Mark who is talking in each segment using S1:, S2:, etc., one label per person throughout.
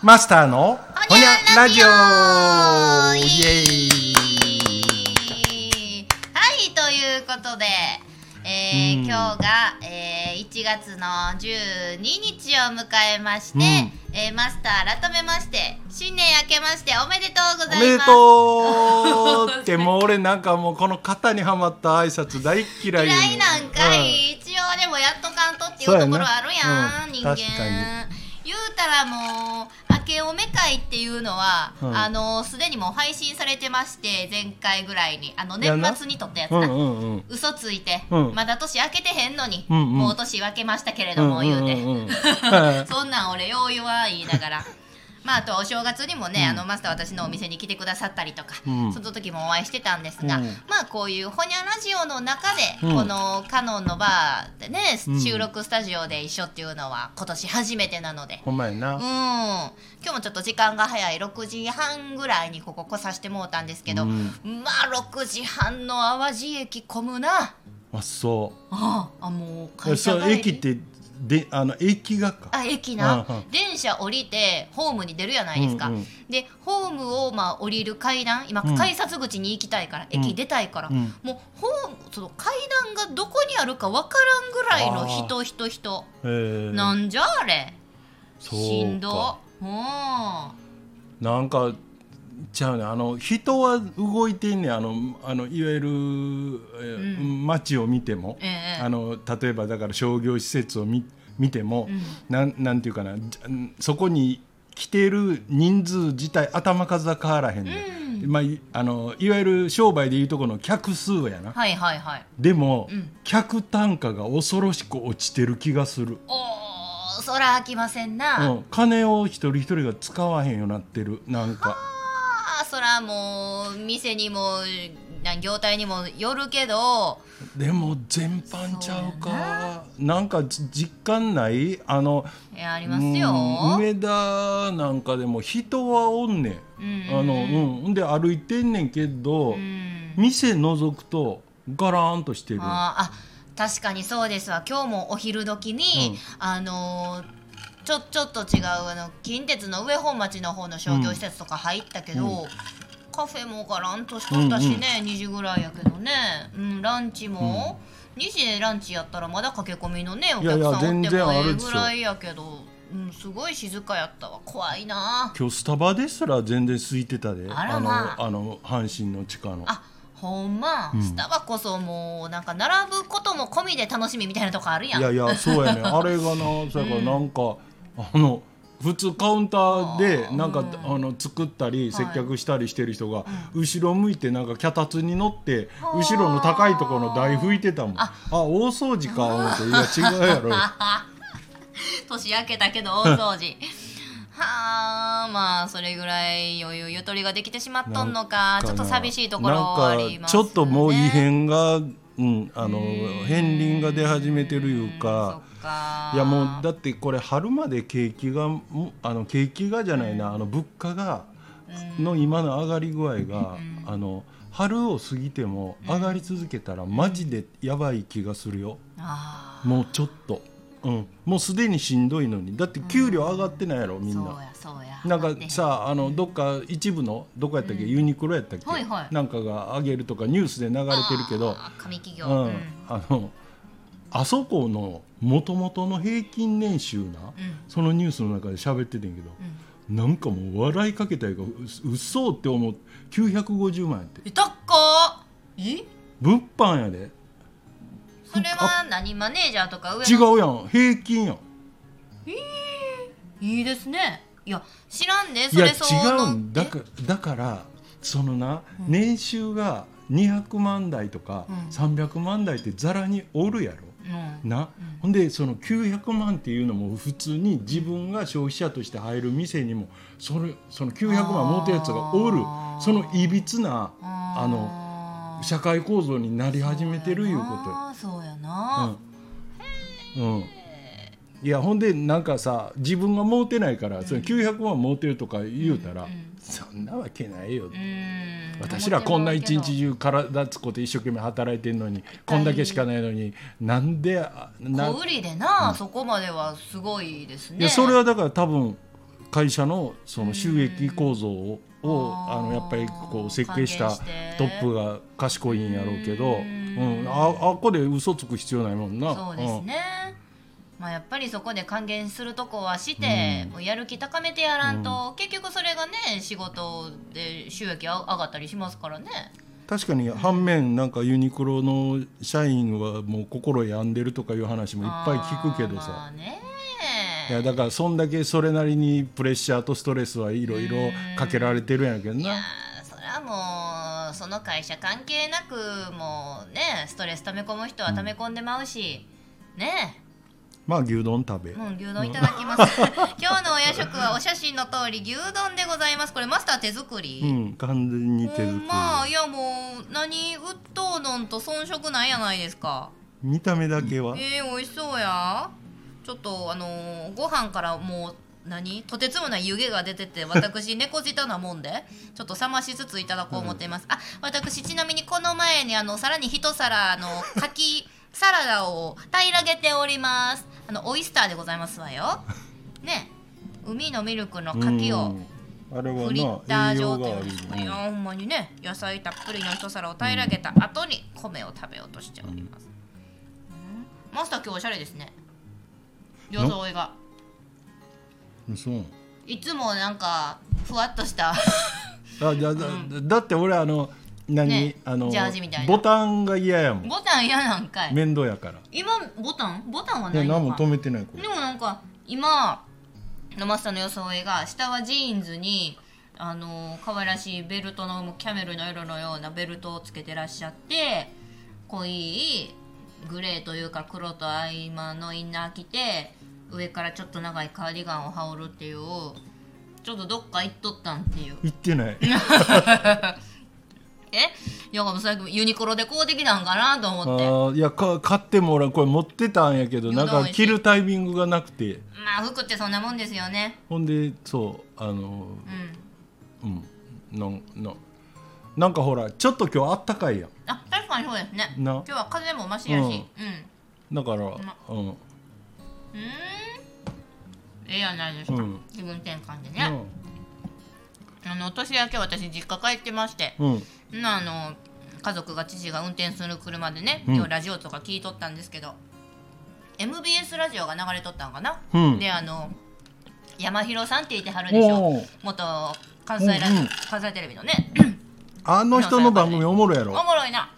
S1: マスターの
S2: ほにゃラジオ。
S1: イエイ。
S2: はいということで、えー
S1: うん。
S2: 今日が、えー1月の12日を迎えまして、
S1: うん。
S2: えーマスター改めまして新年明けましておめでとうござ
S1: おめで
S2: います
S1: とうってもう俺なんかもうこの型にはまった挨拶大っ嫌い
S2: 嫌いなんかい、一応でもやっとかんとっていうところあるやん、
S1: そうやな。うん。
S2: 人間。
S1: 確かに。
S2: 言うたらもうおめ会っていうのは、
S1: うん。
S2: あのすでにもう配信されてまして前回ぐらいに。あの年末に撮ったやつ
S1: うんう
S2: な、
S1: んうん。
S2: 嘘ついて、
S1: うん。
S2: まだ年明けてへんのに、
S1: うんうん。
S2: もう年分けましたけれども、言うて、そんなん俺よう言わ言いながら。まあ、あとお正月にもね、
S1: うん。
S2: あのマスター私のお店に来てくださったりとか、
S1: うん。
S2: その時もお会いしてたんですが、
S1: うん。
S2: まあこういうほにゃラジオの中で、
S1: うん。
S2: このカノンのバーでね、
S1: うん。
S2: 収録スタジオで一緒っていうのは今年初めてなので。
S1: ほんまやな。
S2: うん、今日もちょっと時間が早い6時半ぐらいにここ来させてもうたんですけど、
S1: うん。
S2: まあ6時半の淡路駅混むな。
S1: あそ
S2: ああもう
S1: う
S2: 会社
S1: 駅ってであの駅がか。
S2: あ駅な、
S1: うんうん。
S2: 電車降りてホームに出るやないですか、
S1: うんうん。
S2: でホームをまあ降りる階段今
S1: うん。
S2: 改札口に行きたいから、
S1: うん。
S2: 駅出たいから、
S1: うん。
S2: もうホームその階段がどこにあるかわからんぐらいの人人人。
S1: えー。
S2: なんじゃあれ？しんど。
S1: か
S2: う。ん
S1: なんかちゃうねあの人は動いてんねん。あのあのいわゆる、えー
S2: う
S1: 街を見ても、
S2: ええ
S1: あの例えばだから商業施設を見見ても、
S2: うん。
S1: なんなんていうかな。じそこに来てる人数自体頭数は変わらへんね、
S2: うん。
S1: まあ、いあのいわゆる商売でいうとこの客数やな。
S2: はいはいはい。
S1: でも、
S2: うん。
S1: 客単価が恐ろしく落ちてる気がする、
S2: おーそら飽きませんな、
S1: うん、金を一人一人が使わへんようになってる。なんか。
S2: そらもう店にも業態にもよるけど
S1: でも全般ちゃう
S2: そうや
S1: かなんか実感ないあの
S2: いやありますよ
S1: 梅田なんかでも人はおんねん、
S2: うん
S1: あのうんで歩いてんねんけど、
S2: うん
S1: 店覗くとガラーンとしてる
S2: ああ確かにそうですわ今日もお昼時に、
S1: うん
S2: あのーちょちょっと違うあの近鉄の上本町の方の商業施設とか入ったけど、
S1: うん。
S2: カフェもガランとしとったしね、2時ぐらいやけどね、うん、ランチも、2時でランチやったらまだ駆け込みのねお客さんおってもええぐらいやけど、うん、すごい静かやったわ。怖いな。
S1: 今日スタバですら全然空いてたで。
S2: あらまあ。
S1: のあの阪神の地下の。
S2: あほんま、
S1: うん。
S2: スタバこそもうなんか並ぶことも込みで楽しみみたいなとこあるやん。
S1: いやいやそうやね。あれがなそやからなんか、あの普通カウンターでなんか
S2: うん。
S1: あの作ったり
S2: はい。
S1: 接客したりしてる人が後ろ向いてなんか脚立に乗って後ろの高いところの台拭いてたもん。あ。
S2: あ
S1: 大掃除か思って。いや違うやろ。
S2: 年明けたけど大掃除。はあまあそれぐらい余裕ゆとりができてしまっとんのか。ちょっと寂しいところありますね。
S1: ちょっともう異変が、うん、あの片鱗が出始めてるいうか。いやもうだってこれ春まで景気がもあの景気がじゃないな、あの物価がの今の上がり具合が、あの春を過ぎても上がり続けたらマジでやばい気がするよ、
S2: あ
S1: もうちょっと、うん、もうすでにしんどいのに。だって給料上がってないやろみん
S2: ーそう
S1: な。
S2: やそうや。
S1: なんかさあのどっか一部のどこやったっけ、ユニクロやったっけ、なんかが上げるとかニュースで流れてるけど。
S2: 紙企業、
S1: うん。
S2: うん。
S1: あのあそこのもともとの平均年収な、
S2: うん。
S1: そのニュースの中で喋っててんけど、なんかもう笑いかけたいがううっそって思う。950万やって。
S2: え高っえ？
S1: 物販やで。
S2: それは何マネージャーとか上
S1: 違
S2: の
S1: うやん。平均やん。
S2: いいですね。いや知らんで
S1: いや違
S2: それ相応の。
S1: うんだかだからそのな、年収が200万台とか、
S2: うん。
S1: 300万台ってざらにおるやろ。
S2: えうん
S1: な、ほんでその900万っていうのも普通に自分が消費者として入る店にもそれその900万持ってるやつがおる。そのいびつな
S2: あ
S1: あの社会構造になり始めてるいうことよ。
S2: そうやな。
S1: うん。うん。いやほんでなんかさ自分が持てないから、その900万持てるとか言うたら、
S2: うん
S1: そんなわけないよ、
S2: うん。
S1: 私らこんな一日中体つこて一生懸命働いてんのにこんだけしかないのになんであな
S2: 小売りでな、そこまではすごいですね。
S1: いやそれはだから多分会社のその収益構造を
S2: あ
S1: のやっぱりこう設計したトップが賢いんやろうけど、
S2: う
S1: うん。ん、ああこで嘘つく必要ないもんな。
S2: そうですね、まあ、やっぱりそこで還元するとこはして、
S1: うん。
S2: もうやる気高めてやらんと、結局それがね仕事で収益あ上がったりしますからね。
S1: 確かに反面なんかユニクロの社員はもう心病んでるとかいう話もいっぱい聞くけどさ。
S2: あね。
S1: いやだからそんだけそれなりにプレッシャーとストレスはいろいろかけられてるんやけど
S2: いや
S1: な
S2: ーそれはもうその会社関係なくもうねストレス溜め込む人は溜め込んでまうし、ね
S1: まあ牛丼食べ、
S2: もう牛丼いただきます。今日のお夜食はお写真の通り牛丼でございます。これマスター手作り、
S1: うん完全に手作り、
S2: まあいやもう何ウッド丼と遜色ないやないですか。
S1: 見た目だけは、
S2: えー、美味しそうや。ちょっとあのーご飯からもう何？とてつもない湯気が出てて私猫舌なもんで ちょっと冷ましつついただこう思っています、あ私ちなみにこの前にあのさらに一皿あのかきサラダを平らげております。あのオイスターでございますわよ。ね。海のミルクのかきを、
S1: うん。あれは
S2: フリッター状といういやほんまにね野菜たっぷりの一皿を平らげた後に米を食べようとしております、うん。マスター今日おしゃれですね。装いが
S1: うんそう
S2: いつもなんかふわっとした。
S1: あじゃだだって俺あの何、
S2: ね。
S1: あの
S2: ジャージみたいな。
S1: ボタンが嫌やもん。
S2: ボタン嫌なんかい。
S1: 面倒やから。
S2: 今ボタン？ボタンはいら
S1: な
S2: いのか？
S1: 何も止めてないこれ。
S2: でもなんか今のマスターの装いが下はジーンズにあの可愛らしいベルトのキャメルの色のようなベルトをつけてらっしゃって濃いグレーというか黒と合間のインナー着て上からちょっと長いカーディガンを羽織るっていうちょっとどっか行っとったんっていう。
S1: 言ってない
S2: えいや最近ユニクロで買うてきたんかなと
S1: あ
S2: 思って。
S1: ーいやか買っても俺これ持ってたんやけどなんか着るタイミングがなくて。
S2: まあ服ってそんなもんですよね。
S1: ほんでそうあの
S2: うん。
S1: うん。なんなんなんかほらちょっと今日あったかいやん。
S2: あ確かにそうですね。
S1: な？
S2: 今日は風もましやし、
S1: うん。
S2: うん。
S1: だから、
S2: ま
S1: うん。
S2: うーん？ええやないですか、
S1: うん。
S2: 気分転換でね、あの年明け私実家帰ってまして、
S1: うん。
S2: なあの家族が父が運転する車でね、
S1: うん。
S2: 今日ラジオとか聞いとったんですけど MBS ラジオが流れとったんかな、
S1: うん。
S2: であの山広さんって言ってはるでしょ？元関西ラ
S1: うんうん。
S2: 関西テレビのね。
S1: あの人の番組おもろいや
S2: お
S1: ろ
S2: もろいな。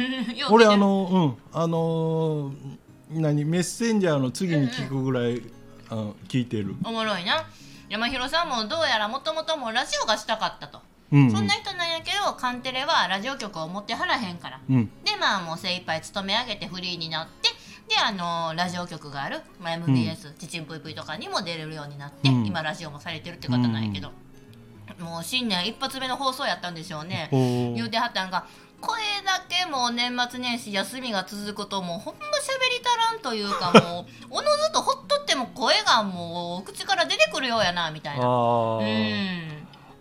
S1: 俺あのうん。あのー何？メッセンジャーの次に聞くぐらい、あの聞いてる。
S2: おもろいな。山広さんもどうやらもともともラジオがしたかったと、
S1: うん
S2: そんな人なんやけどカンテレはラジオ局を持ってはらへんから。
S1: うん。
S2: でまあもう精一杯勤め上げてフリーになってであのラジオ局がある、まあ、MBS、ちちん。ぷいぷいとかにも出れるようになって、
S1: うん。
S2: 今ラジオもされてるって方なんやけど、もう新年一発目の放送やったんでしょう。ね言うてはったんが声だけもう年末年始休みが続くともうほんま喋り足らんというかもうおのずとほっとっても声がもう口から出てくるようやなみたいな。
S1: あ
S2: う
S1: ー
S2: ん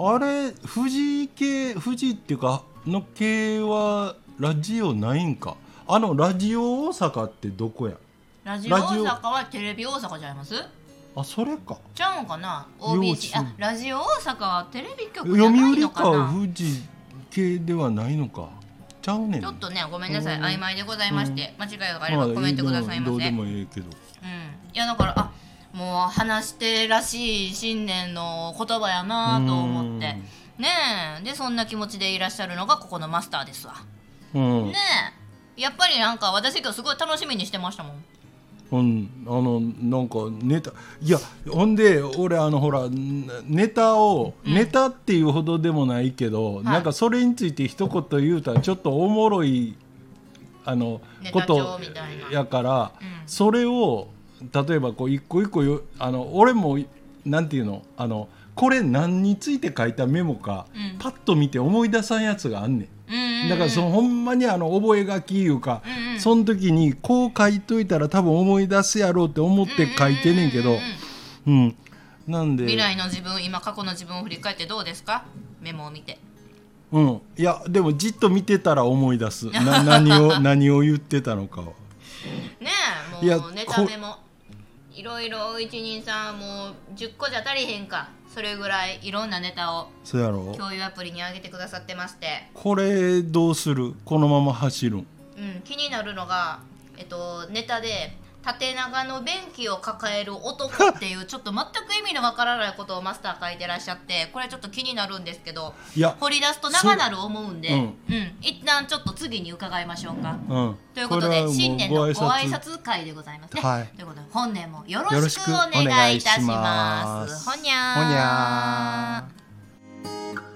S1: あれ富士系富士っていうかの系はラジオないんか。あのラジオ大阪ってどこや？
S2: ラジオ大阪はテレビ大阪じゃいます？
S1: あそれか。
S2: ちゃうんかな？OBC あラジオ大阪はテレビ局じゃ
S1: 読
S2: ない
S1: 売か
S2: のかな？
S1: 富士系ではないのか。ちゃうねん。
S2: ちょっとねごめんなさい。
S1: うん
S2: 曖昧でございまして、間違いがあれ
S1: まあ
S2: ばコメントくださいませ、
S1: どうでもいいけど。
S2: うん、いやだからあもう話してらしい新年の言葉やなと思って。ねえ。でそんな気持ちでいらっしゃるのがここのマスターですわ。
S1: うん、
S2: ねえ。やっぱりなんか私今日すごい楽しみにしてましたもん。
S1: うん、あのなんかネタいやほんで俺あのほらネタを、ネタっていうほどでもないけど、なんかそれについて一言言うたらちょっとおもろいあのことやから、
S2: うん。
S1: それを例えばこう一個一個よあの俺もなんていうのあのこれ何について書いたメモか、
S2: うん。
S1: パッと見て思い出さんやつがあんねん。
S2: うんうんうん。
S1: だからそのほんまにあの覚書きいうか、
S2: うんうん。
S1: その時にこう書いといたら多分思い出すやろうって思って書いてんねんけど。
S2: うんうん
S1: うんなんで。
S2: 未来の自分今過去の自分を振り返ってどうですか？メモを見て。
S1: うん。いやでもじっと見てたら思い出す。な何を 何を言ってたのかを。
S2: ねえもうネタメモいろいろ一人さんもう10個じゃ足りへんか。それぐらいいろんなネタを
S1: そうやろ。
S2: 共有アプリに上げてくださってまして。
S1: これどうする？このまま走るん？
S2: うん、気になるのが、えっと、ネタで縦長の便器を抱える男っていうちょっと全く意味のわからないことをマスター書いてらっしゃってこれちょっと気になるんですけど掘り出すと長なる思うんで、
S1: そう
S2: うん。一旦ちょっと次に伺いましょうか。
S1: うん。
S2: ということで新年のご挨拶会でございます。ね。
S1: はい。
S2: ということで本年もよろしくお願いいたしま。
S1: す。
S2: ほにゃー。
S1: ほにゃー